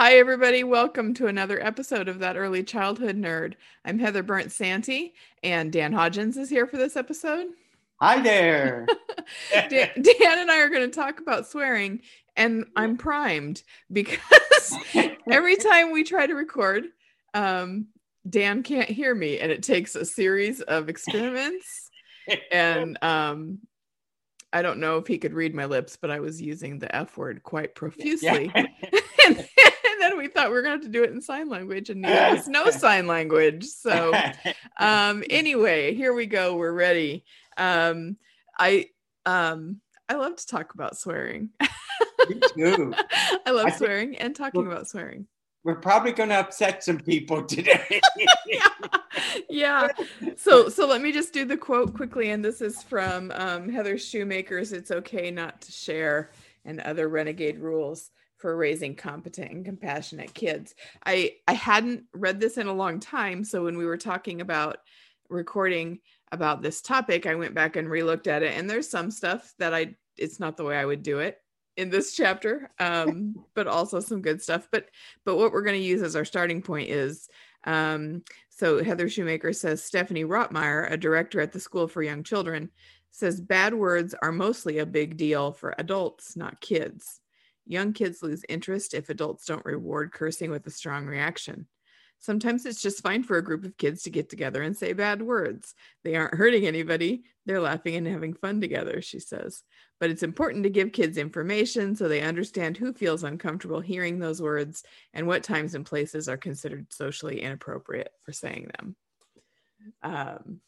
Hi, everybody. Welcome to another episode of That Early Childhood Nerd. I'm Heather Bernt-Santy, and Dan Hodgins is here for this episode. Hi there. Dan, Dan and I are going to talk about swearing, and I'm primed because every time we try to record, um, Dan can't hear me, and it takes a series of experiments. And um, I don't know if he could read my lips, but I was using the F word quite profusely. and, and thought we were going to have to do it in sign language, and there was no sign language. So, um, anyway, here we go. We're ready. Um, I um, I love to talk about swearing. Me too. I love I swearing and talking about swearing. We're probably going to upset some people today. yeah. So so let me just do the quote quickly, and this is from um, Heather Shumaker's "It's Okay Not to Share" and other renegade rules for raising competent and compassionate kids. I I hadn't read this in a long time, so when we were talking about recording about this topic, I went back and relooked at it, and there's some stuff that I it's not the way I would do it in this chapter um but also some good stuff but but what we're going to use as our starting point is um so heather shumaker says stephanie rottmayer a director at the school for young children says bad words are mostly a big deal for adults not kids young kids lose interest if adults don't reward cursing with a strong reaction. Sometimes it's just fine for a group of kids to get together and say bad words. They aren't hurting anybody. They're laughing and having fun together she says. But it's important to give kids information so they understand who feels uncomfortable hearing those words and what times and places are considered socially inappropriate for saying them. Um,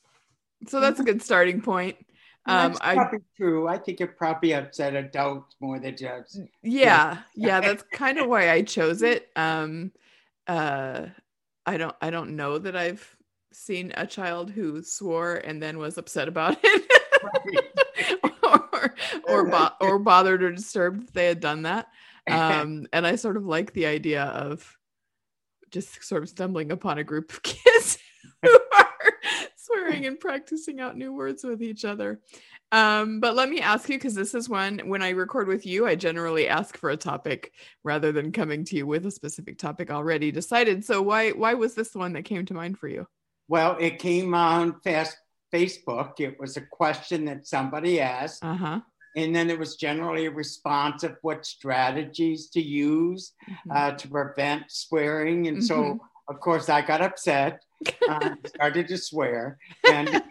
so that's a good starting point. Um, That's I probably true. I think it probably upset adults more than just. yeah, yeah, that's kind of why I chose it. Um, uh, I don't, I don't know that I've seen a child who swore and then was upset about it. or or, bo- or bothered or disturbed if they had done that. Um, and I sort of like the idea of just sort of stumbling upon a group of kids who are swearing and practicing out new words with each other. Um, but let me ask you, because this is one when I record with you, I generally ask for a topic rather than coming to you with a specific topic already decided. So why why was this the one that came to mind for you? Well, it came on fast Facebook. It was a question that somebody asked, Uh huh. and then it was generally a response of what strategies to use uh, to prevent swearing. And Mhm. so, of course, I got upset, uh, started to swear, and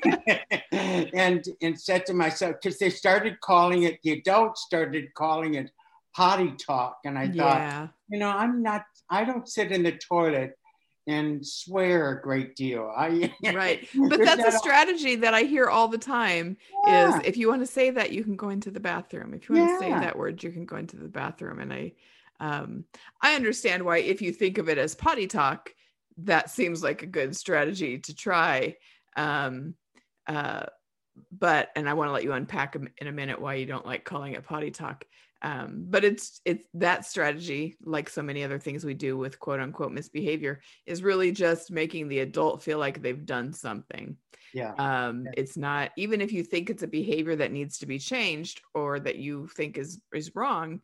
and and said to myself because they started calling it the adults started calling it potty talk, and I thought, yeah. you know, I'm not, I don't sit in the toilet and swear a great deal. I right but that's a not strategy that i hear all the time Yeah. is if you want to say that you can go into the bathroom if you want to say that word you can go into the bathroom and i um i understand why if you think of it as potty talk that seems like a good strategy to try. Um uh but and i want to let you unpack in a minute why you don't like calling it potty talk. Um, but it's it's that strategy like so many other things we do with quote unquote misbehavior is really just making the adult feel like they've done something. Yeah. um it's not even if you think it's a behavior that needs to be changed or that you think is is wrong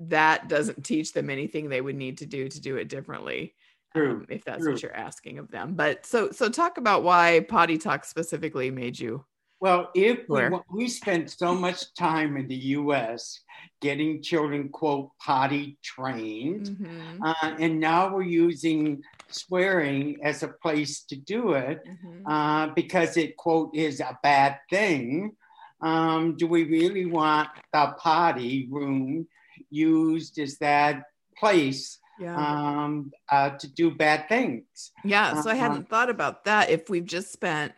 that doesn't teach them anything they would need to do to do it differently True, um, if that's true. what you're asking of them but so so talk about why potty talk specifically made you Well, if we, we spend so much time in the US getting children, quote, potty trained, Mhm, uh, and now we're using swearing as a place to do it mhm. uh, because it, quote, is a bad thing. Um, do we really want the potty room used as that place yeah. um, uh, to do bad things? Yeah, so I Uh-huh. hadn't thought about that. If we've just spent,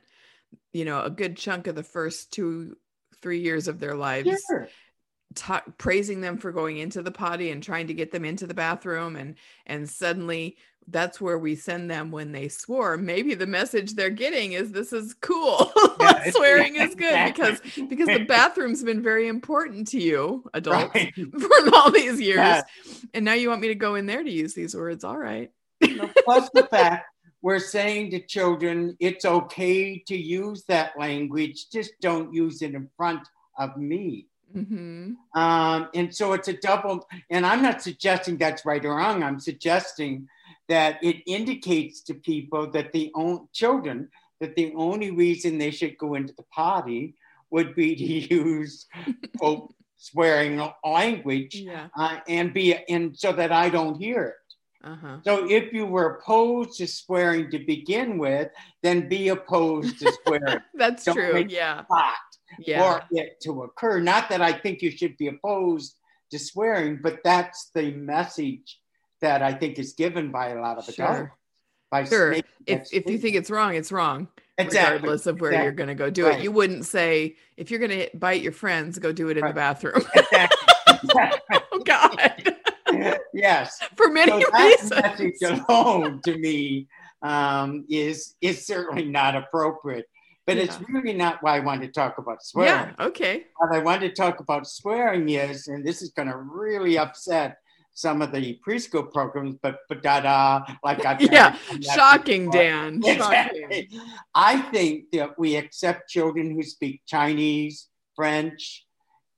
you know, a good chunk of the first two, three years of their lives Sure. ta- praising them for going into the potty and trying to get them into the bathroom, and and suddenly that's where we send them when they swore. Maybe the message they're getting is this is cool. Yeah, Swearing is good because Exactly. because the bathroom's been very important to you, adults, Right. for all these years, Yeah. and now you want me to go in there to use these words. All right. Plus the fact we're saying to children, it's okay to use that language, just don't use it in front of me. hmm Um, and so it's a double, and I'm not suggesting that's right or wrong. I'm suggesting that it indicates to people that the own children that the only reason they should go into the potty would be to use quote swearing language Yeah. uh, and be and so that I don't hear it. Uh huh. So if you were opposed to swearing to begin with, then be opposed to swearing That's Don't true. Yeah. hot Yeah. for it to occur. Not that I think you should be opposed to swearing, but that's the message that I think is given by a lot of Sure. adults. By Sure. if if you think it's wrong, it's wrong. Exactly. Regardless of where you're going to go do Right. it. You wouldn't say, if you're going to bite your friends, go do it in the bathroom. Exactly. oh, God. yes. For many So that reasons. message alone to me um, is is certainly not appropriate. But it's really not why I want to talk about swearing. Yeah. Okay. What I want to talk about swearing is, and this is going to really upset some of the preschool programs, but but da da like I've Yeah. Shocking, before. Dan. Shocking. I think that we accept children who speak Chinese, French,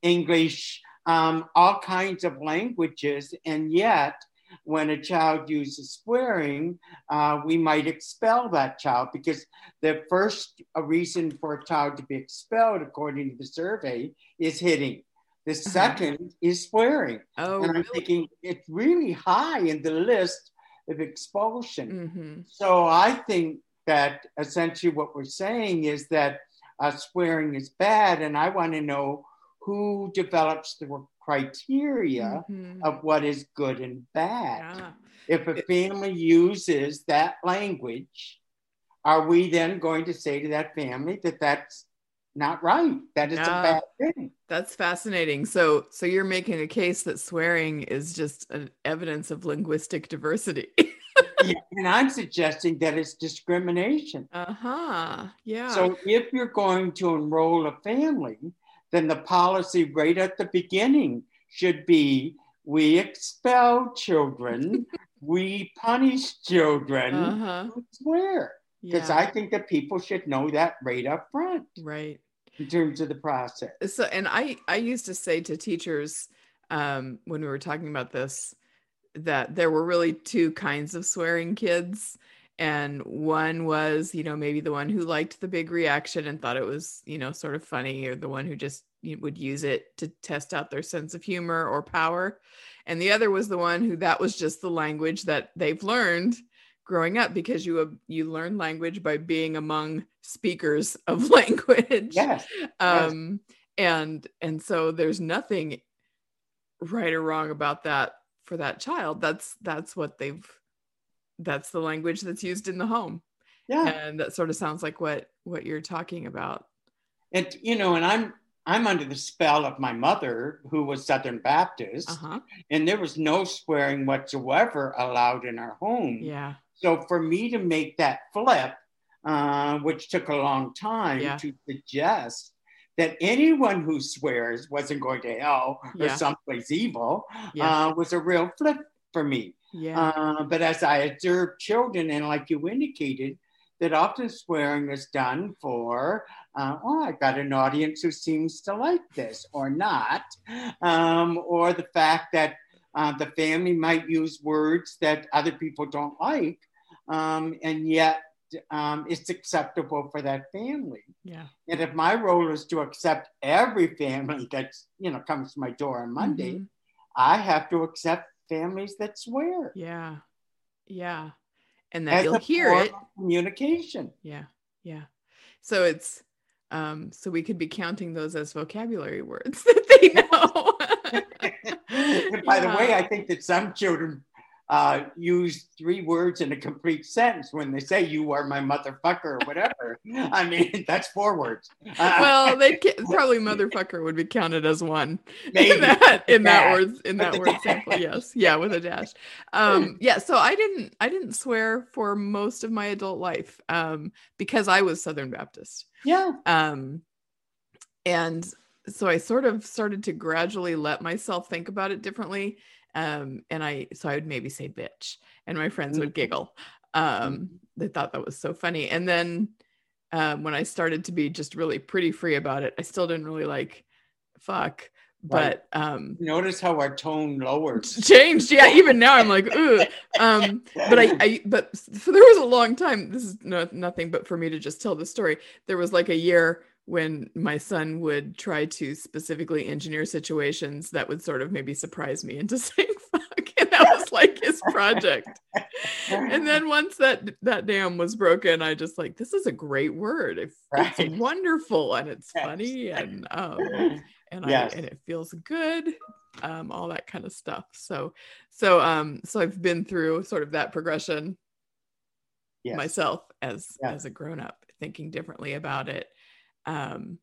English, um, all kinds of languages, and yet when a child uses swearing, uh, we might expel that child because the first reason for a child to be expelled, according to the survey, is hitting. The 2nd is swearing. Uh-huh. Oh, and I'm really? thinking it's really high in the list of expulsion. hmm So I think that essentially what we're saying is that uh, swearing is bad, and I want to know who develops the criteria Mhm. of what is good and bad. Yeah. If a family uses that language, are we then going to say to that family that that's not right? That is Yeah. a bad thing. That's fascinating. So, so you're making a case that swearing is just an evidence of linguistic diversity. Yeah, and I'm suggesting that it's discrimination. uh huh. Yeah. So if you're going to enroll a family, then the policy right at the beginning should be we expel children, we punish children uh huh. who swear. Because Yeah. I think that people should know that right up front right. in terms of the process. so and i i used to say to teachers um when we were talking about this that there were really two kinds of swearing kids and one was you know maybe the one who liked the big reaction and thought it was you know sort of funny or the one who just would use it to test out their sense of humor or power and the other was the one who that was just the language that they've learned growing up because you you learn language by being among speakers of language Yes. um and and so there's nothing right or wrong about that for that child that's that's what they've that's the language that's used in the home Yeah. and that sort of sounds like what what you're talking about And you know, and I'm I'm under the spell of my mother, who was Southern Baptist, uh-huh and there was no swearing whatsoever allowed in our home. yeah So for me to make that flip, uh, which took a long time Yeah. to suggest that anyone who swears wasn't going to hell or Yeah. someplace evil, yeah uh, was a real flip for me. Uh, but as I observed children, and like you indicated, that often swearing is done for, uh, oh, I've got an audience who seems to like this or not, um, or the fact that uh, the family might use words that other people don't like, um, and yet um, it's acceptable for that family. Yeah. And if my role is to accept every family that's you know comes to my door on Monday, Mhm. I have to accept families that swear. Yeah. Yeah. And that As you'll hear it. communication. Yeah. Yeah. So it's um so we could be counting those as vocabulary words that they know. and by the way, I think that some children uh, use three words in a complete sentence when they say "you are my motherfucker" or whatever. I mean, that's four words. Uh, well, they probably motherfucker would be counted as one Maybe. in that in that Dash. word in that word sample. Yes, yeah, with a dash. Um, yeah, so I didn't I didn't swear for most of my adult life um, because I was Southern Baptist. yeah, Um, and so I sort of started to gradually let myself think about it differently. Um, and I so I would maybe say bitch, and my friends would Mhm. giggle. Um, they thought that was so funny. And then um, when I started to be just really pretty free about it, I still didn't really like fuck, but um, Notice how our tone lowers. changed. Yeah, even now I'm like, ooh. Um, but I, I, but there was a long time. This is no, nothing but for me to just tell the story. There was like a year when my son would try to specifically engineer situations that would sort of maybe surprise me into saying fuck, and that was like his project. And then once that that dam was broken, I just like this is a great word. It, Right. It's wonderful and it's Yes. funny and um and Yes. I and it feels good, um, all that kind of stuff. So so um so I've been through sort of that progression Yes. myself as as a grown up, thinking differently about it. Um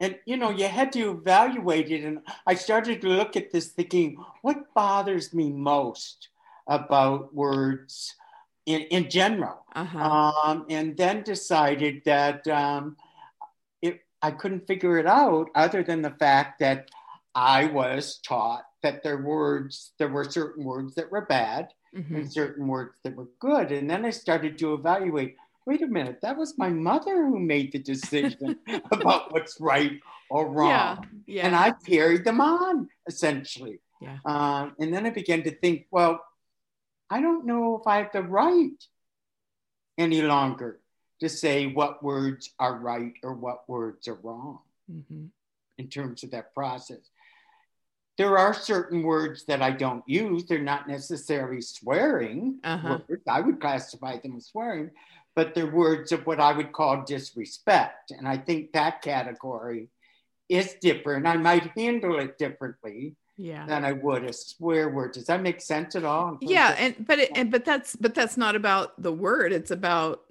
And you know, you had to evaluate it. And I started to look at this thinking, what bothers me most about words in, in general? uh-huh. Um, and then decided that um, it, I couldn't figure it out other than the fact that I was taught that there words, there were certain words that were bad mhm. and certain words that were good. And then I started to evaluate wait a minute, that was my mother who made the decision about what's right or wrong. Yeah. Yeah. And I carried them on essentially. Yeah. Um, and then I began to think, well, I don't know if I have the right any longer to say what words are right or what words are wrong Mhm. in terms of that process. There are certain words that I don't use. They're not necessarily swearing Uh-huh. words. I would classify them as swearing, but they're words of what I would call disrespect. And I think that category is different. I might handle it differently Yeah. than I would a swear word. Does that make sense at all? yeah and but it and but that's but that's not about the word it's about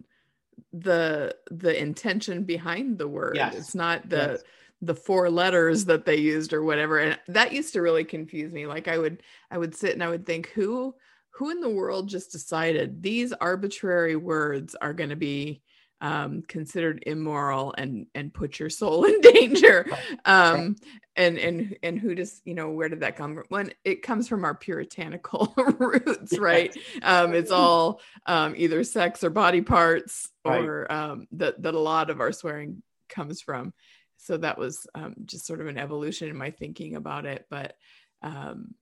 the the intention behind the word Yes. it's not the Yes. the four letters that they used or whatever and that used to really confuse me like i would i would sit and i would think who who in the world just decided these arbitrary words are going to be um, considered immoral and and put your soul in danger? Um and and and who does you know where did that come from? When it comes from our puritanical roots right? Um it's all um either sex or body parts or um that that a lot of our swearing comes from. So that was um just sort of an evolution in my thinking about it but um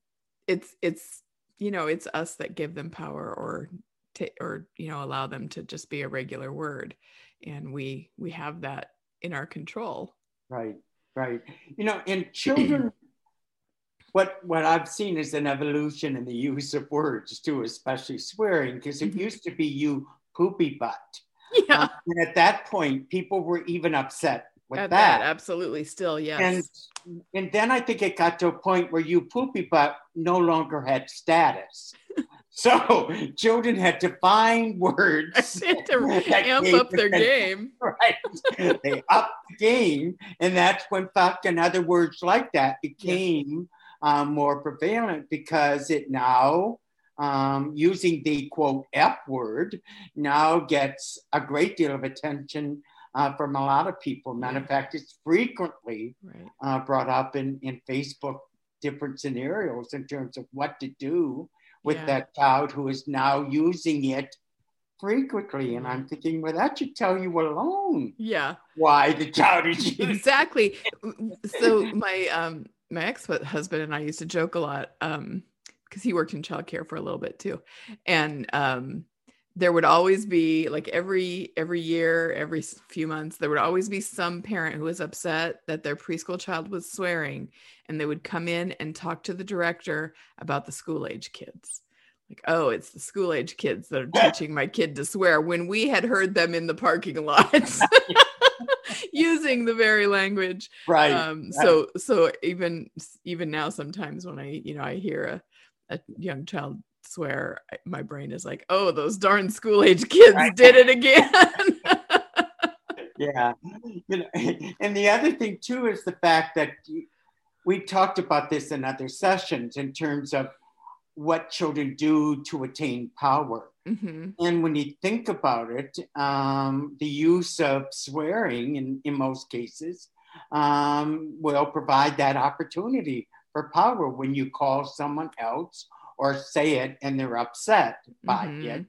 it's it's you know it's us that give them power or ta- or you know allow them to just be a regular word and we we have that in our control Right, right. You know, in children, what what I've seen is an evolution in the use of words too, especially swearing, because it Mhm. used to be you poopy butt. yeah Uh, and at that point, people were even upset with that. that absolutely still yes And and then I think it got to a point where you poopy butt no longer had status. So children had to find words to amp up their game right. they upped the game, and that's when fuck and other words like that became um, more prevalent because it now, um, using the quote F word, now gets a great deal of attention uh, from a lot of people. Matter of fact, it's frequently right. uh, brought up in, in Facebook different scenarios in terms of what to do with Yeah. that child who is now using it frequently. And I'm thinking, well, that should tell you alone yeah. why the child is using exactly. So my um my ex-husband and i used to joke a lot um because he worked in childcare for a little bit too. And um there would always be like every every year every few months there would always be some parent who was upset that their preschool child was swearing and they would come in and talk to the director about the school age kids. Like oh it's the school age kids that are teaching my kid to swear when we had heard them in the parking lots using the very language. Right um so so even even now sometimes when i you know i hear a, a young child swear my brain is like oh those darn school age kids did it again. Yeah. You know, and the other thing too is the fact that we talked about this in other sessions in terms of what children do to attain power. Mm-hmm. and when you think about it um, the use of swearing in, in most cases um, will provide that opportunity for power when you call someone else or say it and they're upset by mm-hmm. it,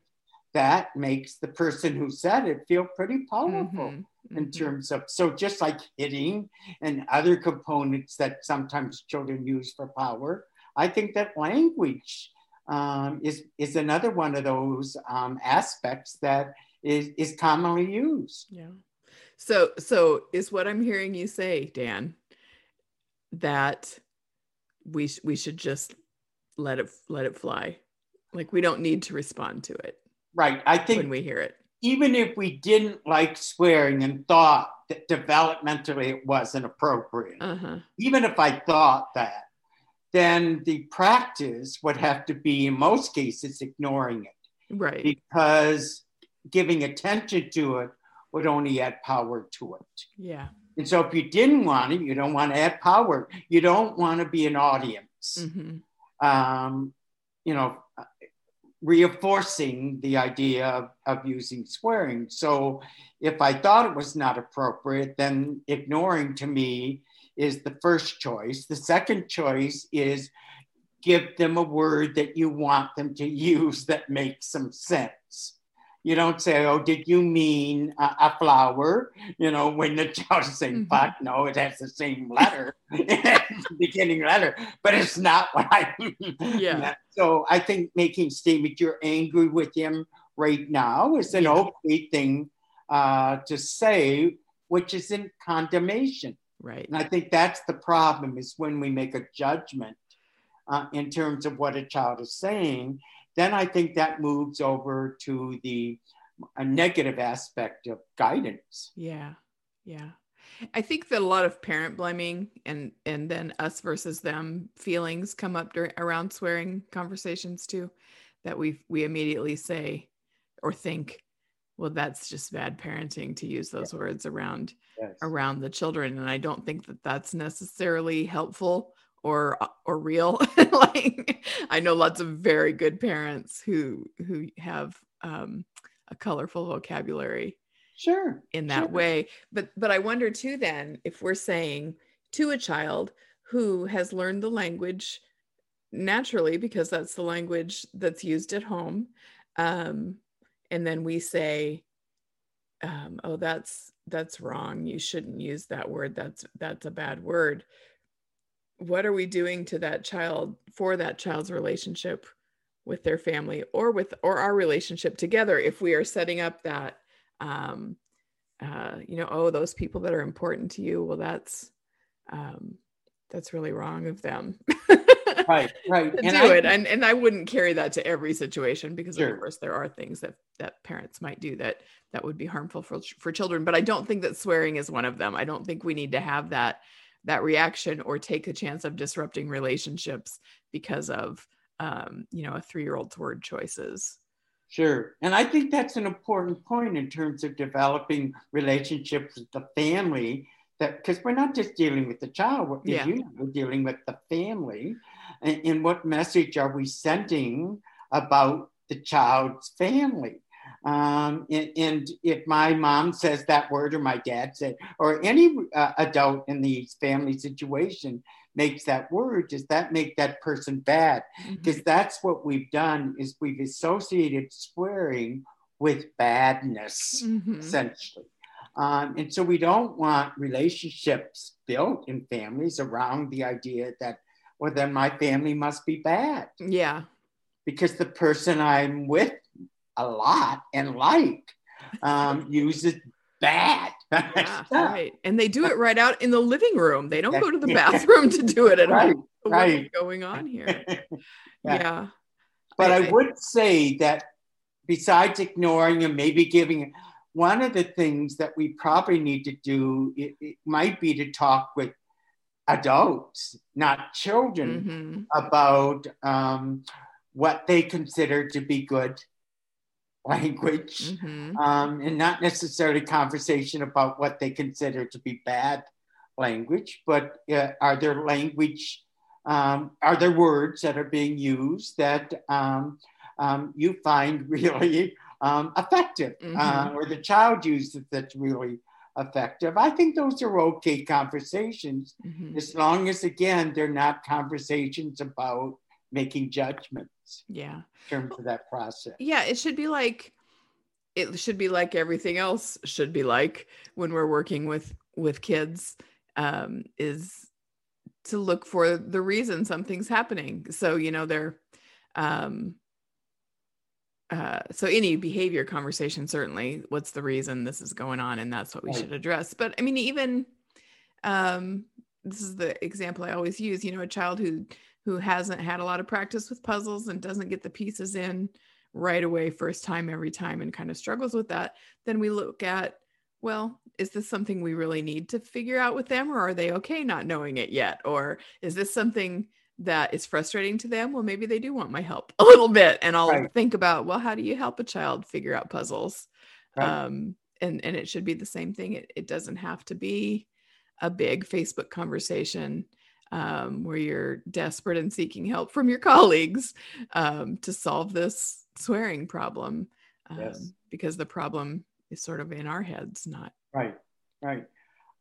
that makes the person who said it feel pretty powerful mm-hmm. in mm-hmm. terms of so just like hitting and other components that sometimes children use for power. I think that language um, is is another one of those um, aspects that is is commonly used. Yeah. So so is what I'm hearing you say, Dan, that we we should just let it let it fly. Like we don't need to respond to it. Right. I think when we hear it. Even if we didn't like swearing and thought that developmentally it wasn't appropriate, uh-huh. even if I thought that, then the practice would have to be, in most cases, ignoring it. Right. Because giving attention to it would only add power to it. Yeah. And so if you didn't want it, you don't want to add power. You don't want to be an audience. Mm-hmm um, you know, reinforcing the idea of, of using swearing. So if I thought it was not appropriate, then ignoring to me is the first choice. The second choice is give them a word that you want them to use that makes some sense. You don't say, "Oh, did you mean a, a flower?" You know, when the child is saying mm-hmm. "fuck," no, it has the same letter, beginning letter, but it's not what I. yeah. So I think making statement you're angry with him right now is an okay thing uh, to say, which is in condemnation. Right. And I think that's the problem is when we make a judgment uh, in terms of what a child is saying then I think that moves over to the a negative aspect of guidance. Yeah. Yeah. I think that a lot of parent blaming and and then us versus them feelings come up during around swearing conversations too that we we immediately say or think well that's just bad parenting to use those yes. words around yes. around the children and I don't think that that's necessarily helpful or or real like i know lots of very good parents who who have um, a colorful vocabulary sure in that sure. way. But but i wonder too then if we're saying to a child who has learned the language naturally because that's the language that's used at home um, and then we say um, oh that's that's wrong. You shouldn't use that word. That's that's a bad word what are we doing to that child for that child's relationship with their family or with or our relationship together if we are setting up that um uh you know oh those people that are important to you well that's um that's really wrong of them. Right right. To and do I, it. And and i wouldn't carry that to every situation because sure. of course there are things that that parents might do that that would be harmful for for children. But i don't think that swearing is one of them. I don't think we need to have that that reaction or take a chance of disrupting relationships because of um, you know a three-year-old's word choices. Sure. And i think that's an important point in terms of developing relationships with the family that because we're not just dealing with the child yeah. you know, we're dealing with the family. And, and what message are we sending about the child's family um, and, and, if my mom says that word, or my dad said, or any uh, adult in the family situation makes that word, does that make that person bad? Because mm-hmm. that's what we've done is we've associated swearing with badness, mm-hmm. essentially. Um, and so we don't want relationships built in families around the idea that, well, then my family must be bad. Yeah. Because the person I'm with a lot and like um, use it bad. Yeah, right. And they do it right out in the living room. They don't go to the bathroom to do it at right, home. right. What's going on here? yeah. yeah. But I, I- would say that besides ignoring and maybe giving, one of the things that we probably need to do it, it might be to talk with adults, not children, Mhm. about um, what they consider to be good language. Mhm. um, and not necessarily conversation about what they consider to be bad language, but uh, are there language, um, are there words that are being used that um, um, you find really um, effective, uh, Mhm. or the child uses that's really effective? I think those are okay conversations, Mhm. as long as, again, they're not conversations about making judgments Yeah. in terms of that process. Yeah, it should be like it should be like everything else should be like when we're working with with kids um is to look for the reason something's happening. So, you know, they're um uh, so any behavior conversation certainly what's the reason this is going on and that's what we Right. should address but i mean even um this is the example i always use you know a child who who hasn't had a lot of practice with puzzles and doesn't get the pieces in right away first time every time and kind of struggles with that then we look at well is this something we really need to figure out with them or are they okay not knowing it yet? Or is this something that is frustrating to them? Well maybe they do want my help a little bit and i'll Right. think about well how do you help a child figure out puzzles? Right. um and and it should be the same thing. It, it doesn't have to be a big facebook conversation um, where you're desperate and seeking help from your colleagues um, to solve this swearing problem um, Yes. because the problem is sort of in our heads not Right, right.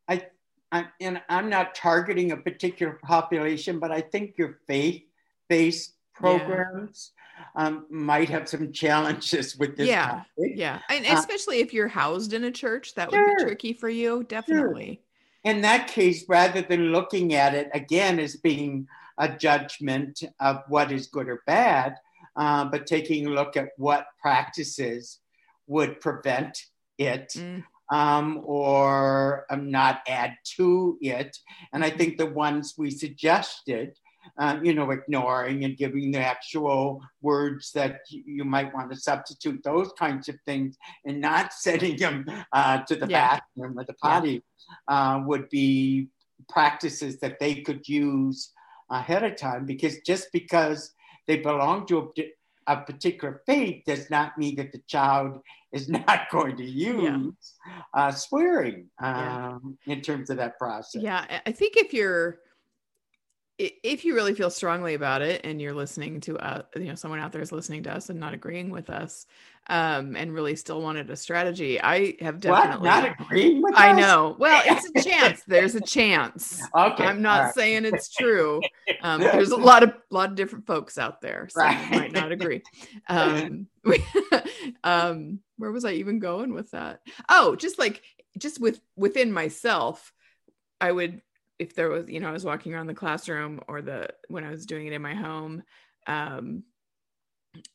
I, I and I'm not targeting a particular population, but I think your faith-based programs um, might have some challenges with this Yeah, topic. yeah and Uh, especially if you're housed in a church that would be tricky for you definitely In that case, rather than looking at it again as being a judgment of what is good or bad, uh, but taking a look at what practices would prevent it Mm, um, or um, not add to it. And I think the ones we suggested, uh, you know, ignoring and giving the actual words that you might want to substitute, those kinds of things, and not sending them uh, to the Yeah. bathroom or the potty uh, would be practices that they could use ahead of time. Because just because they belong to a, a particular faith does not mean that the child is not going to use uh, swearing Yeah. um, in terms of that process. yeah I- think if you're if you really feel strongly about it and you're listening to uh, you know someone out there is listening to us and not agreeing with us um and really still wanted a strategy i have What? definitely Not agreeing with us. i us? know well it's a chance there's a chance Okay. i'm not right. saying it's true um, there's a lot of lot of different folks out there so Right. you might not agree um, we- um where was i even going with that oh just like just with within myself i would if there was you know i was walking around the classroom or the when i was doing it in my home um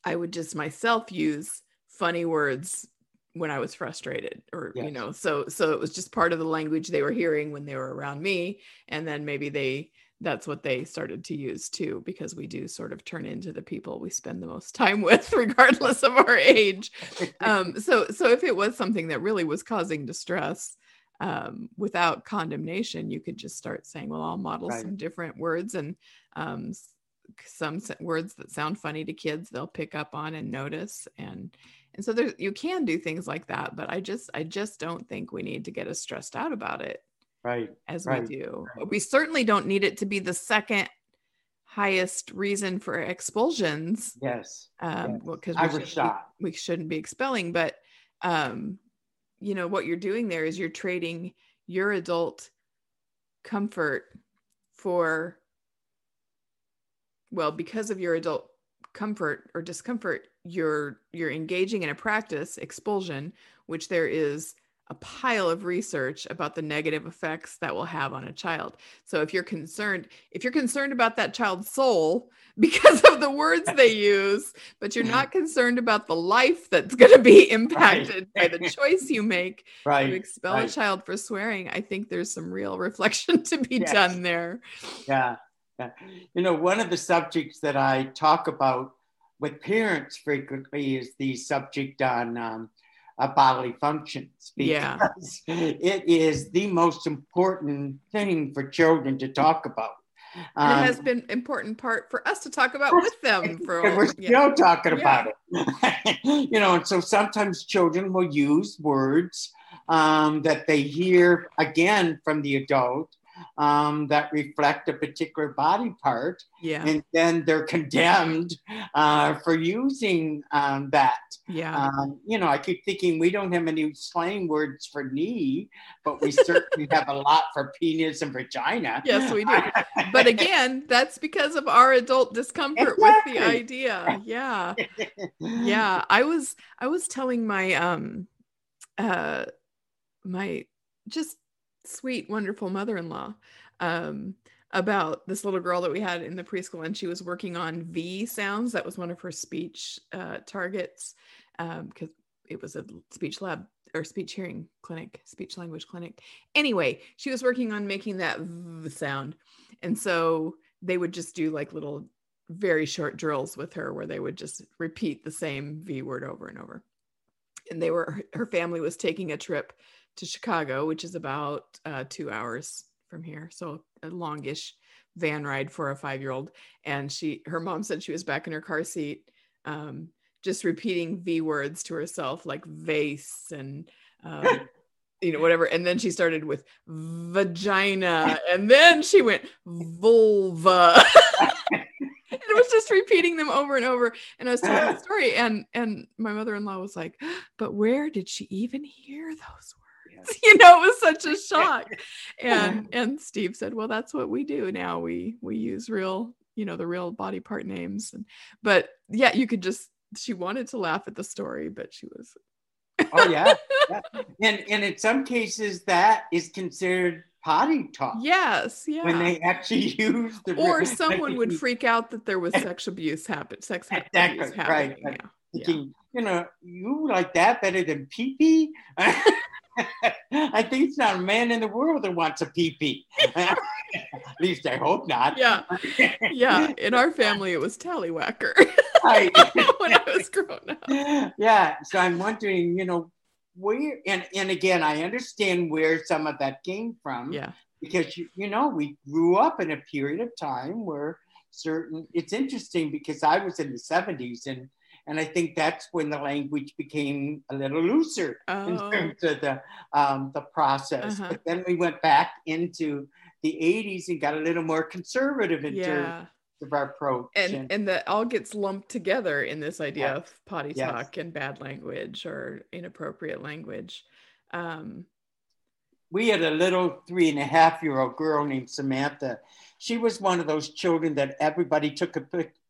i would just myself use funny words when i was frustrated or you know so so it was just part of the language they were hearing when they were around me. And then maybe they that's what they started to use too because we do sort of turn into the people we spend the most time with regardless of our age. Um so so if it was something that really was causing distress um without condemnation you could just start saying well i'll model Right. some different words and um some words that sound funny to kids they'll pick up on and notice and and so there you can do things like that but i just i just don't think we need to get as stressed out about it Right. as Right, we do. right. We certainly don't need it to be the second highest reason for expulsions. Yes. Um, Yes. well, because we, shouldn't be- we shouldn't be expelling, but um, you know what you're doing there is you're trading your adult comfort for well because of your adult comfort or discomfort you're you're engaging in a practice expulsion which there is a pile of research about the negative effects that will have on a child. So if you're concerned, if you're concerned about that child's soul because of the words they use, but you're not concerned about the life that's going to be impacted right. by the choice you make right. to expel right. a child for swearing, I think there's some real reflection to be yes. done there. Yeah. yeah. You know, one of the subjects that I talk about with parents frequently is the subject on um, uh, bodily functions because yeah. it is the most important thing for children to talk about. Um, it has been important part for us to talk about with them for we're still yeah. talking about it you know and so sometimes children will use words um, that they hear again from the adult um, that reflect a particular body part. Yeah. And then they're condemned uh, for using um, that. Yeah. Um, you know, I keep thinking we don't have any slang words for knee, but we certainly have a lot for penis and vagina. Yes, we do. but again, that's because of our adult discomfort exactly. with the idea. Yeah. yeah. I was I was telling my um uh my just sweet, wonderful mother in law um, about this little girl that we had in the preschool, and she was working on V sounds. That was one of her speech uh, targets because um, it was a speech lab or speech hearing clinic, speech language clinic. Anyway, she was working on making that v sound. And so they would just do like little, very short drills with her where they would just repeat the same V word over and over. And they were, her family was taking a trip to Chicago, which is about uh, two hours from here. So a longish van ride for a five year old. And she, her mom said she was back in her car seat, um, just repeating V words to herself, like vase and, um, you know, whatever. And then she started with vagina. And then she went vulva. it was just repeating them over and over. And I was telling the story, and and my mother-in-law was like, "But where did she even hear those words?" you know it was such a shock. And and steve said well that's what we do now. We we use real you know the real body part names. And but yeah you could just she wanted to laugh at the story but she was oh yeah. yeah. And and in some cases that is considered potty talk. Yes yeah. when they actually use the or someone would freak out that there was sex abuse happen sex exactly, abuse happening right, yeah. Thinking, yeah. you know you like that better than pee pee I think it's not a man in the world that wants a pee pee. At least I hope not. Yeah. Yeah. In our family, it was tallywhacker right. when I was growing up. Yeah. So I'm wondering, you know, where, and, and again, I understand where some of that came from. Yeah. Because, you, you know, we grew up in a period of time where certain, it's interesting because I was in the 70s and and I think that's when the language became a little looser oh. in terms of the um, the process. Uh-huh. But then we went back into the 80s and got a little more conservative in yeah. terms of our approach. And, and and that all gets lumped together in this idea yes. of potty yes. talk and bad language or inappropriate language. Um, we had a little three and a half year old girl named Samantha. She was one of those children that everybody took a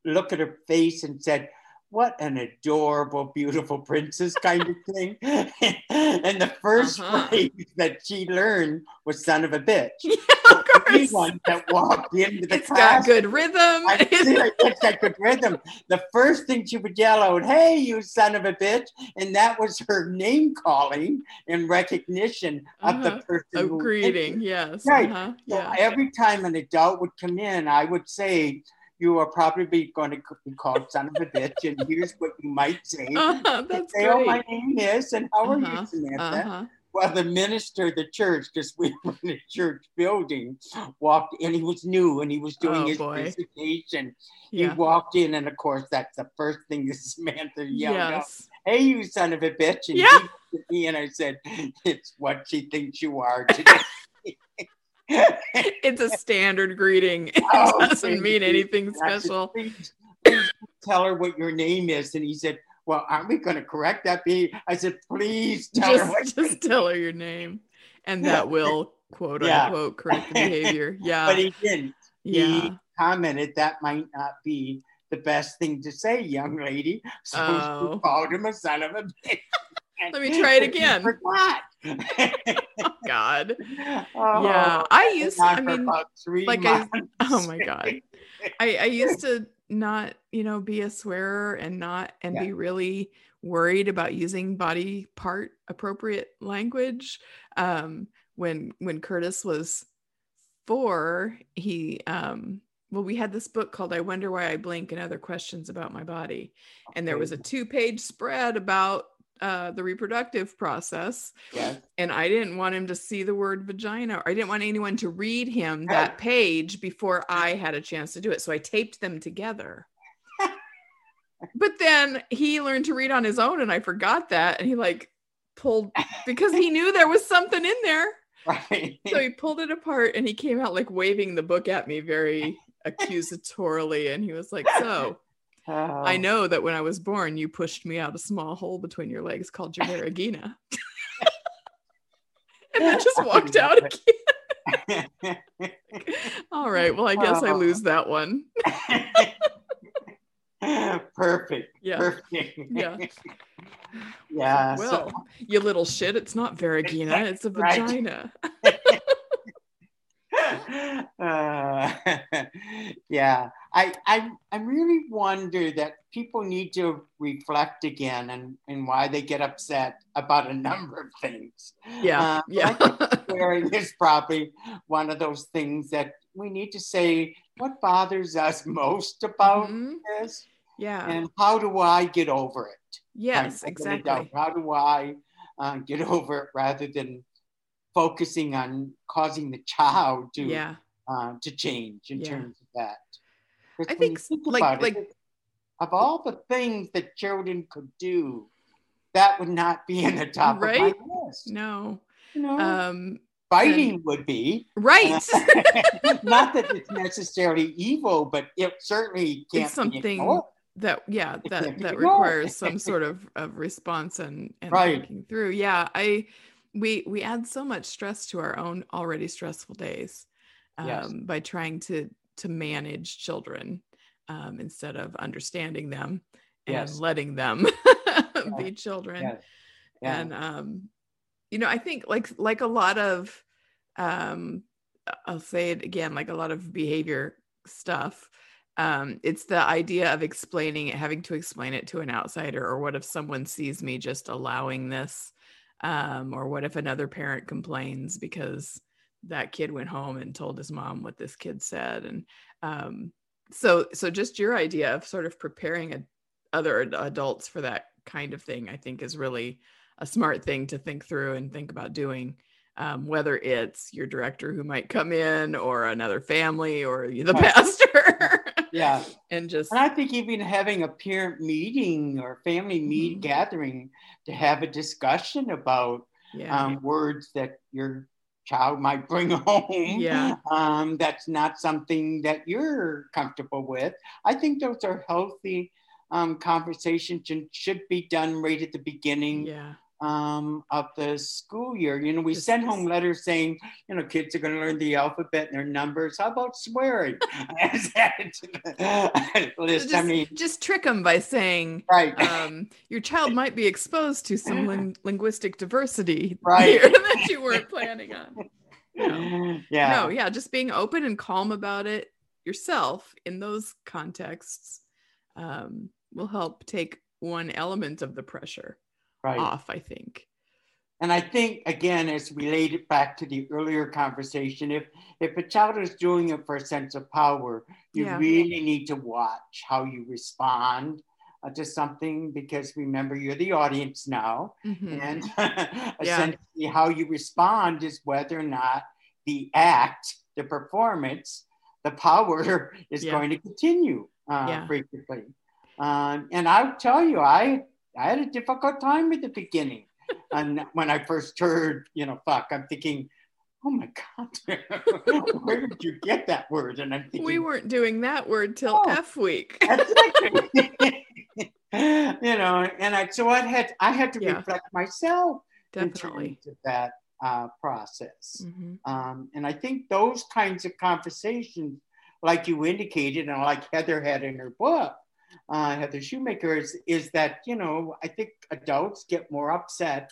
look at her face and said, what an adorable, beautiful princess kind of thing. and the 1st uh-huh. phrase that she learned was son of a bitch. Yeah, of course. Anyone that walked into the it's class. got good rhythm. it's got good rhythm. The first thing she would yell out, hey, you son of a bitch. And that was her name calling in recognition uh-huh. of the uh-huh. person. A greeting, yes. Right. Uh-huh. So yeah. every time an adult would come in, I would say, you are probably going to be called son of a bitch, and here's what you might say. Uh-huh, that's say, great. oh, my name is, and how are uh-huh, you, Samantha? uh-huh. Well, the minister of the church, because we were in a church building, walked in. He was new and he was doing Oh, his boy. presentation. Yeah. He walked in, and of course, that's the first thing that Samantha yelled out. Hey, you son of a bitch! And Yeah. he looked at me, and I said, "It's what she thinks you are today." It's a standard greeting. It Oh, doesn't mean you. anything special. "Please- please tell her what your name is. And he said, Well, aren't we going to correct that? Be I said, Please tell her what Just, just tell her your name, and that will quote Yeah. unquote correct the behavior. Yeah. But he didn't. yeah. He commented that might not be the best thing to say, young lady. So Oh. she called him a son of a bitch. Let me try it again. Forgot. God. Oh, yeah, I used. not I mean, like I. Oh my God. I, I used to not, you know, be a swearer and not and Yeah. be really worried about using body part appropriate language. Um, when when Curtis was four, he um well, we had this book called I Wonder Why I Blink and Other Questions About My Body. And there was a two-page spread about uh, the reproductive process Yes. and I didn't want him to see the word vagina. I didn't want anyone to read him that page before I had a chance to do it. So I taped them together. but then he learned to read on his own, and I forgot that. And he like pulled because he knew there was something in there. Right. So he pulled it apart and he came out like waving the book at me very accusatorily. And he was like, So I Oh. know that when I was born, you pushed me out a small hole between your legs called your varigina. and then just walked out again. All right. Well, I guess I Oh. lose that one. Perfect. Yeah. Perfect. Yeah. yeah. so- Well, you little shit. It's not varigina. It's a Right. vagina. uh, yeah, I, I I really wonder that people need to reflect again and, and why they get upset about a number of things. Yeah. Uh, yeah. Swearing is probably one of those things that we need to say what bothers us most about Mhm. this Yeah. and how do I get over it? Yes, Like, open it up. exactly. How do I uh, get over it rather than focusing on causing the child to Yeah. uh, to change in Yeah. terms of that? 'Cause I when think like- about like- it- of all the things that children could do, that would not be in the top Right? of my list. No. You know, Um, fighting would be. right. not that it's necessarily evil, but it certainly can't It's be something that yeah It that that requires some sort of, of response and and Right. thinking through yeah i we we add so much stress to our own already stressful days um, Yes. by trying to to manage children um, instead of understanding them and Yes. letting them be children Yes. Yeah. and um you know i think like like a lot of um i'll say it again like a lot of behavior stuff um it's the idea of explaining it having to explain it to an outsider or what if someone sees me just allowing this um or what if another parent complains because that kid went home and told his mom what this kid said and um so so just your idea of sort of preparing a, other ad- adults for that kind of thing i think is really a smart thing to think through and think about doing um, whether it's your director who might come in or another family or the pastor yeah. and just And I think even having a parent meeting or family meet Mhm. gathering to have a discussion about yeah um, words that your child might bring home. Yeah. Um, that's not something that you're comfortable with. I think those are healthy um, conversations and should be done right at the beginning yeah um, of the school year. You know, we Just- send home letters saying, you know, kids are going to learn the alphabet and their numbers. How about swearing? Add that to the So list. just, I mean, just trick them by saying right. um, your child might be exposed to some lin- linguistic diversity Right. here that you weren't planning on no. yeah. no yeah just being open and calm about it yourself in those contexts um, will help take one element of the pressure right. off i think And I think again, it's related back to the earlier conversation. If if a child is doing it for a sense of power, you Yeah. really need to watch how you respond uh, to something because remember you're the audience now, Mhm. and Yeah. essentially how you respond is whether or not the act, the performance, the power is Yeah. going to continue uh, Yeah. frequently. Um, and I'll tell you, I I had a difficult time at the beginning. and when I first heard, you know, fuck, I'm thinking, oh my God, where did you get that word? And I'm thinking, we weren't doing that word till Oh. f week you know, and I so I had I had to Yeah. reflect myself in definitely of that uh, process. Mhm. Um, and I think those kinds of conversations, like you indicated, and like Heather had in her book, uh, Heather Shumaker, is, is that, you know, I think adults get more upset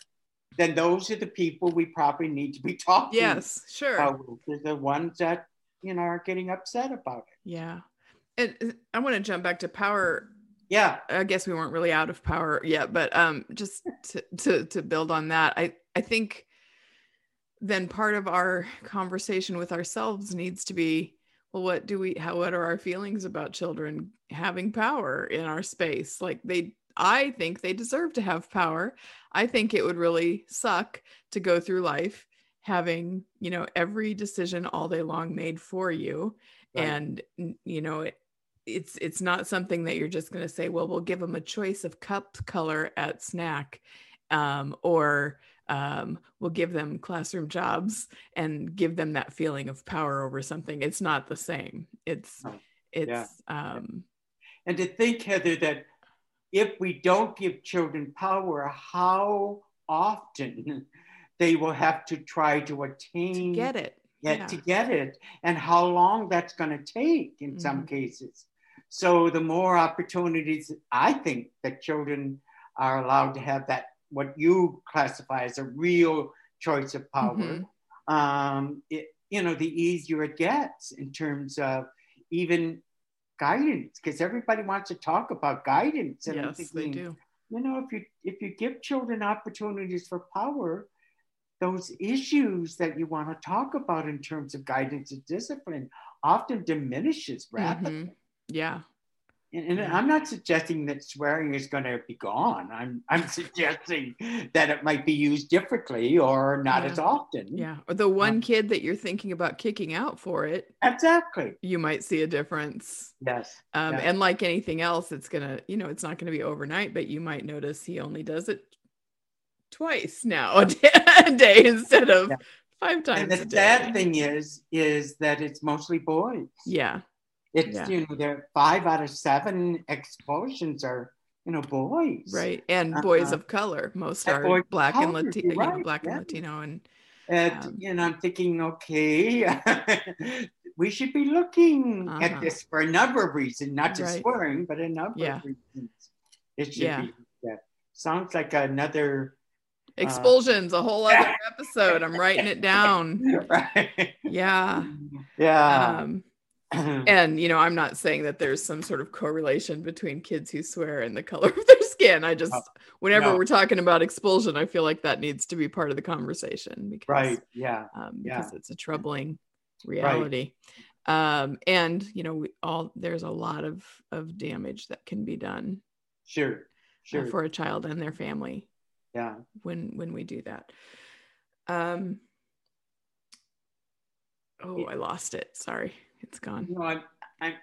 then those are the people we probably need to be talking. Yes, sure. about. They're the ones that you know are getting upset about it. Yeah. And I want to jump back to power. Yeah, I guess we weren't really out of power yet, but um just to to to build on that, I I think then part of our conversation with ourselves needs to be what do we how what are our feelings about children having power in our space like they i think they deserve to have power i think it would really suck to go through life having you know every decision all day long made for you Right. and you know it, it's it's not something that you're just going to say well we'll give them a choice of cup color at snack um, or um, we'll give them classroom jobs and give them that feeling of power over something it's not the same it's it's um and to think, Heather, that if we don't give children power, how often they will have to try to attain to get it get yeah. to get it and how long that's going to take in some Mhm. cases. So the more opportunities I think that children are allowed to have that what you classify as a real choice of power, Mhm. um, it, you know, the easier it gets in terms of even guidance, because everybody wants to talk about guidance. And I'm yes they do you know, if you if you give children opportunities for power, those issues that you want to talk about in terms of guidance and discipline often diminishes rapidly. Mhm. yeah And, and I'm not suggesting that swearing is going to be gone. I'm I'm suggesting that it might be used differently or not Yeah. as often. yeah or the one kid that you're thinking about kicking out for it Exactly. you might see a difference Yes. um, Yeah. and like anything else it's gonna you know it's not gonna be overnight but you might notice he only does it twice now a day, a day instead of Yeah. five times And the a day. sad thing is, is that it's mostly boys. yeah It's Yeah. you know, there five out of seven expulsions are you know boys. right and boys Uh-huh. of color most are boys black and latino you're you know, right, black yeah. and latino and And Um, you know, I'm thinking, okay, we should be looking Uh-huh. at this for a number of reasons, not just Right. swearing, but a number Yeah. of reasons. It should be. Yeah. Sounds like another. expulsions a whole other episode i'm writing it down right. yeah Yeah. um and you know i'm not saying that there's some sort of correlation between kids who swear and the color of their skin i just No. whenever No. we're talking about expulsion i feel like that needs to be part of the conversation because right. Yeah. um, Yeah. because it's a troubling reality um and you know we all there's a lot of of damage that can be done Sure. uh, Sure. for a child and their family yeah. when when we do that um oh i lost it sorry it's gone You know, I, I,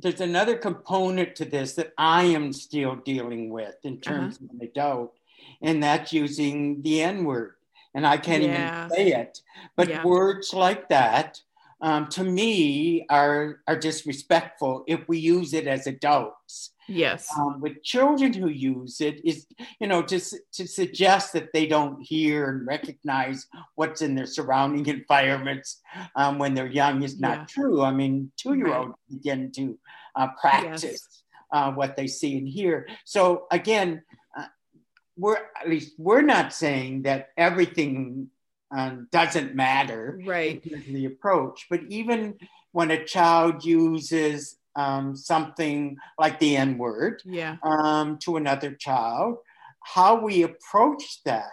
there's another component to this that I am still dealing with in Uh-huh. terms of an adult, and that's using the N word. And I can't Yeah. even say it, but Yeah. words like that, um, to me, are are disrespectful if we use it as adults. yes Um, with children who use it, is you know to to suggest that they don't hear and recognize what's in their surrounding environments um, when they're young is not Yeah. true. I mean, two year olds begin to uh, practice uh, what they see and hear. So again, uh, we're at least we're not saying that everything um, doesn't matter right in terms of the approach. But even when a child uses um, something like the N word yeah um, to another child, how we approach that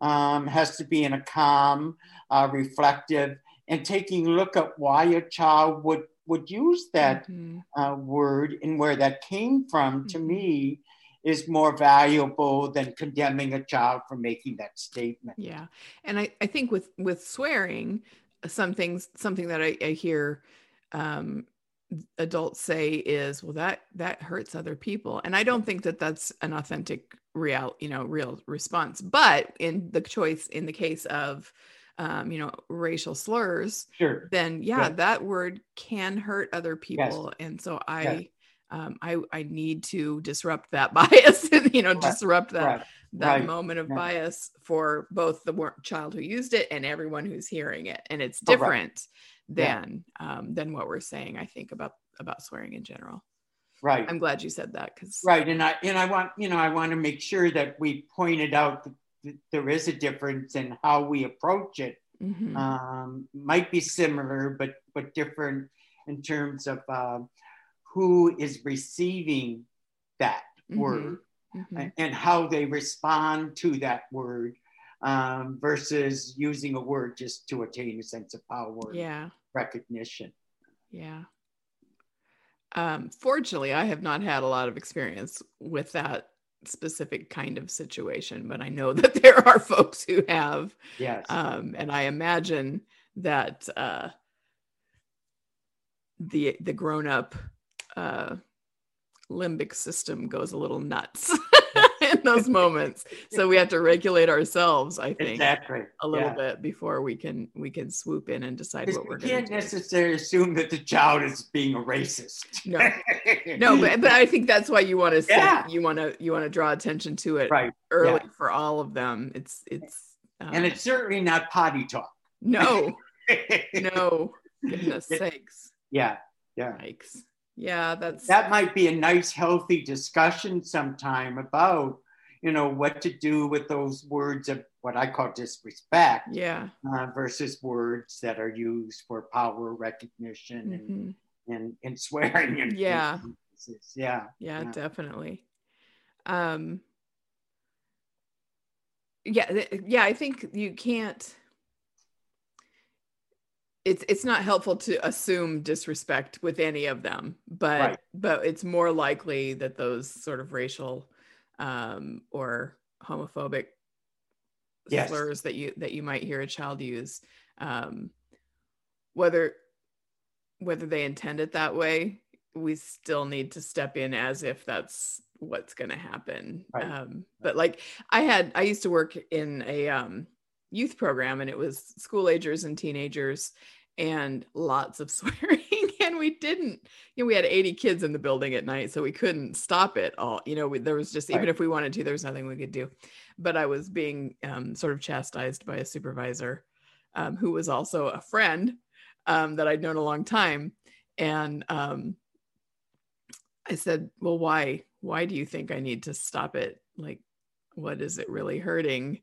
um, has to be in a calm, uh, reflective, and taking a look at why a child would would use that Mhm. uh, word and where that came from. To Mhm. me, is more valuable than condemning a child for making that statement. yeah and i i think with with swearing some things something that i, I hear um adults say is well that that hurts other people and i don't think that that's an authentic real you know real response but in the choice in the case of um you know racial slurs Sure. then yeah Yeah. that word can hurt other people and so i Yes. Um i i need to disrupt that bias and you know Right. disrupt that Right. that Right. moment of Yeah. bias for both the child who used it and everyone who's hearing it and it's Correct. different Yeah. than um than what we're saying i think about about swearing in general Right. i'm glad you said that because Right, and I and I want you know I want to make sure that we pointed out the, th- there is a difference in how we approach it. Mhm. Um, might be similar, but but different in terms of uh, who is receiving that Mhm. word Mhm. and- how they respond to that word um, versus using a word just to attain a sense of power and Yeah. recognition. Yeah. Um, fortunately, I have not had a lot of experience with that specific kind of situation, but I know that there are folks who have. Yes. Um, and I imagine that uh, the the grown up uh, limbic system goes a little nuts in those moments. So we have to regulate ourselves, I think, exactly. a little Yeah. bit before we can we can swoop in and decide what we're we going can't to do. necessarily assume that the child is being a racist. No. No, but, but I think that's why you want to say Yeah. you want to you want to draw attention to it right. early yeah. for all of them. It's it's um, And it's certainly not potty talk. no no goodness sakes yeah. Yeah. yikes yeah that's That might be a nice, healthy discussion sometime about, you know, what to do with those words of what I call disrespect yeah uh, versus words that are used for power recognition and, mhm. and, and swearing. And, Yeah. yeah. yeah Yeah. definitely um yeah th- yeah I think you can't it's it's not helpful to assume disrespect with any of them but Right. but it's more likely that those sort of racial um or homophobic Yes. slurs that you that you might hear a child use um whether whether they intend it that way we still need to step in as if that's what's going to happen Right. um but like i had i used to work in a um youth program and it was school agers and teenagers and lots of swearing and we didn't you know we had 80 kids in the building at night so we couldn't stop it all you know we, there was just even Right. if we wanted to there was nothing we could do. But i was being um, sort of chastised by a supervisor um, who was also a friend um, that i'd known a long time and um, i said well why why do you think i need to stop it? Like what is it really hurting?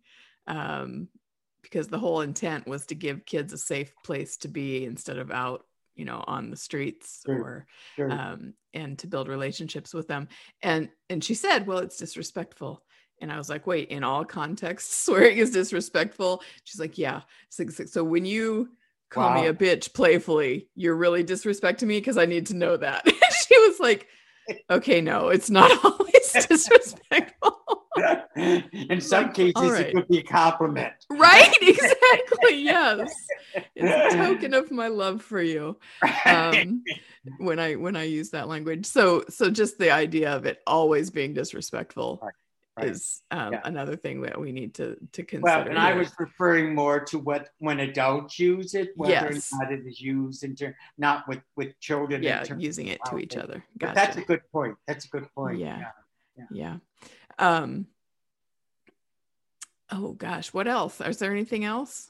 Um, because the whole intent was to give kids a safe place to be instead of out you know on the streets Sure. or Sure. um, and to build relationships with them. And and she said well it's disrespectful. And i was like wait in all contexts swearing is disrespectful? She's like yeah. So, when you call me a bitch playfully you're really disrespecting me? Because i need to know that. She was like okay no it's not always disrespectful In some Like, cases, all it could be a compliment. right exactly yes it's a token of my love for you um when i when i use that language so so just the idea of it always being disrespectful Right, right. is um, Yeah. another thing that we need to to consider well, and I was referring more to what when adults use it, whether Yes. or not it is used in ter- not with with children. in yeah using it to each other But that's a good point. That's a good point. Yeah. yeah um oh gosh what else is there anything else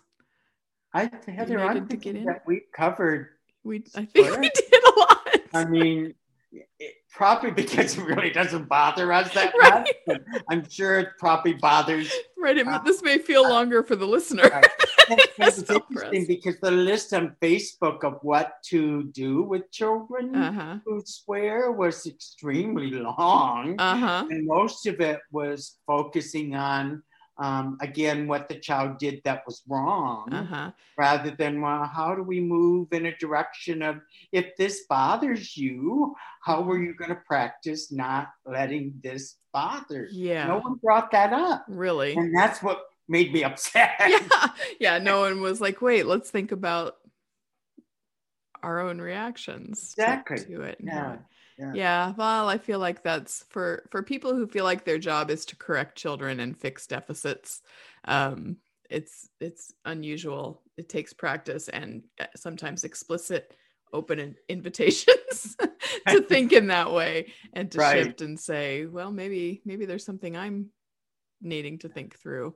I Heather, I'm needed to get in? that we covered. we i think we did a lot I mean, it, probably because it really doesn't bother us that Right. much. But I'm sure it probably bothers. right it, uh, this may feel longer for the listener Right. It's interesting because the list on Facebook of what to do with children uh-huh who swear was extremely long. uh-huh and most of it was focusing on um, again what the child did that was wrong uh-huh. rather than well how do we move in a direction of if this bothers you how are you going to practice not letting this bother yeah. No one brought that up. Really? And that's what made me upset. Yeah. Yeah no one was like wait let's think about our own reactions to- Exactly. to, it. And Yeah, it- yeah. yeah well i feel like that's for for people who feel like their job is to correct children and fix deficits um it's it's unusual it takes practice and uh, sometimes explicit open invitations to think in that way and to Right. shift and say well maybe maybe there's something i'm needing to think through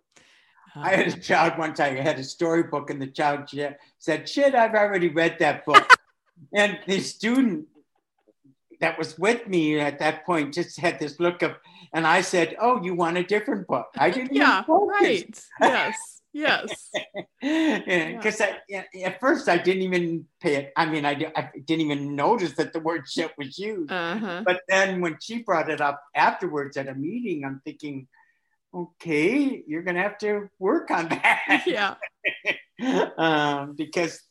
I had a Um, child one time, I had a storybook, and the child said, Shit, I've already read that book. and the student that was with me at that point just had this look of, and I said, "Oh, you want a different book?" I didn't. yeah, right. Yes, yes. Because yeah. at first I didn't even pay it. I mean, I, I didn't even notice that the word "shit" was used. Uh-huh. But then when she brought it up afterwards at a meeting, I'm thinking, okay, you're gonna have to work on that. Yeah. um, because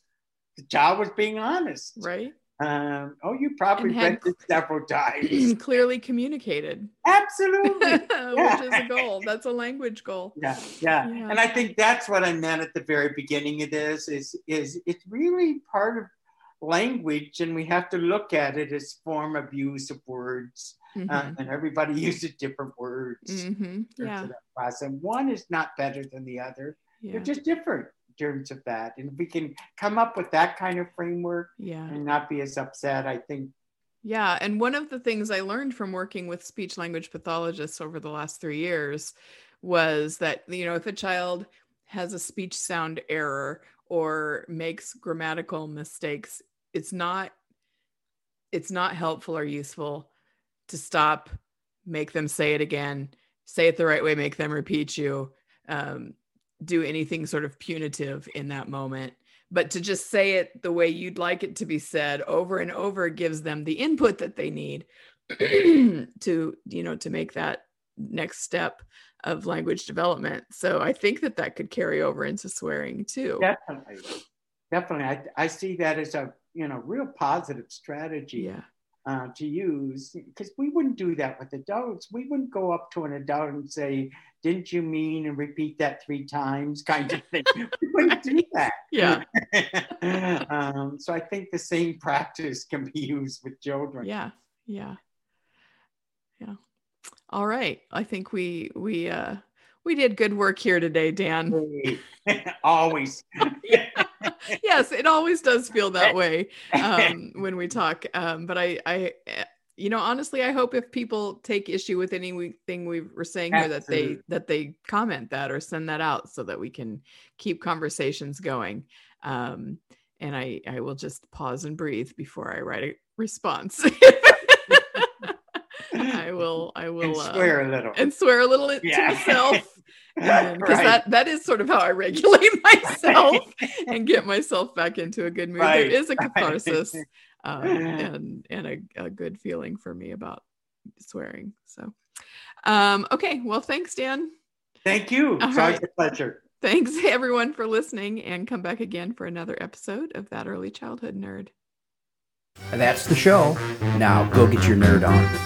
the child was being honest. Right. Um, oh, you probably read this several times. clearly communicated. Absolutely. Which is a goal. That's a language goal. Yeah, yeah, yeah. And I think that's what I meant at the very beginning of this is is it's really part of language and we have to look at it as form of use of words. Mm-hmm. Uh, and everybody uses different words. Mm-hmm. Yeah. And one is not better than the other. Yeah. They're just different terms of that. And if we can come up with that kind of framework yeah. and not be as upset, I think. Yeah. And one of the things I learned from working with speech language pathologists over the last three years was that, you know, if a child has a speech sound error or makes grammatical mistakes, it's not it's not helpful or useful to stop, make them say it again, say it the right way, make them repeat you. Um, do anything sort of punitive in that moment. But to just say it the way you'd like it to be said over and over gives them the input that they need to you know to make that next step of language development. So i think that that could carry over into swearing too. Definitely. Definitely. I, I see that as a you know real positive strategy yeah uh, to use because we wouldn't do that with adults. We wouldn't go up to an adult and say, "Didn't you mean?" and repeat that three times, kind of thing. we wouldn't do that. Yeah. um, so I think the same practice can be used with children. Yeah. Yeah. Yeah. All right. I think we we uh we did good work here today, Dan. Always. yes, it always does feel that way um, when we talk. Um, but I, I, you know, honestly, I hope if people take issue with anything we were saying here, that they that they comment that or send that out so that we can keep conversations going. Um, and I, I will just pause and breathe before I write a response. I will, I will and swear uh, a little and swear a little yeah. to myself because right. that that is sort of how I regulate myself and get myself back into a good mood. Right. There is a catharsis um, and and a, a, good feeling for me about swearing. So, um, okay, well, thanks, Dan. Thank you. All it's right. a pleasure. Thanks everyone for listening, and come back again for another episode of that early childhood nerd. That's the show. Now go get your nerd on.